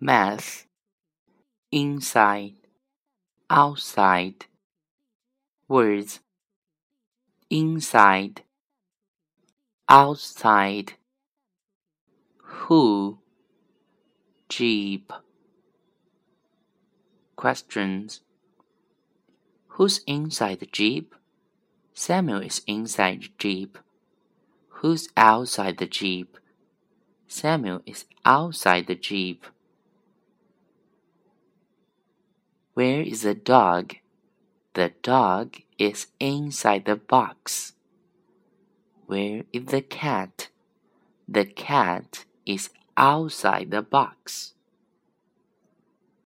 math, inside, outside, words, inside, outside, who, jeep. Questions Who's inside the jeep? Samuel is inside the jeep. Who's outside the jeep? Samuel is outside the jeep. Where is the dog? The dog is inside the box. Where is the cat? The cat is outside the box.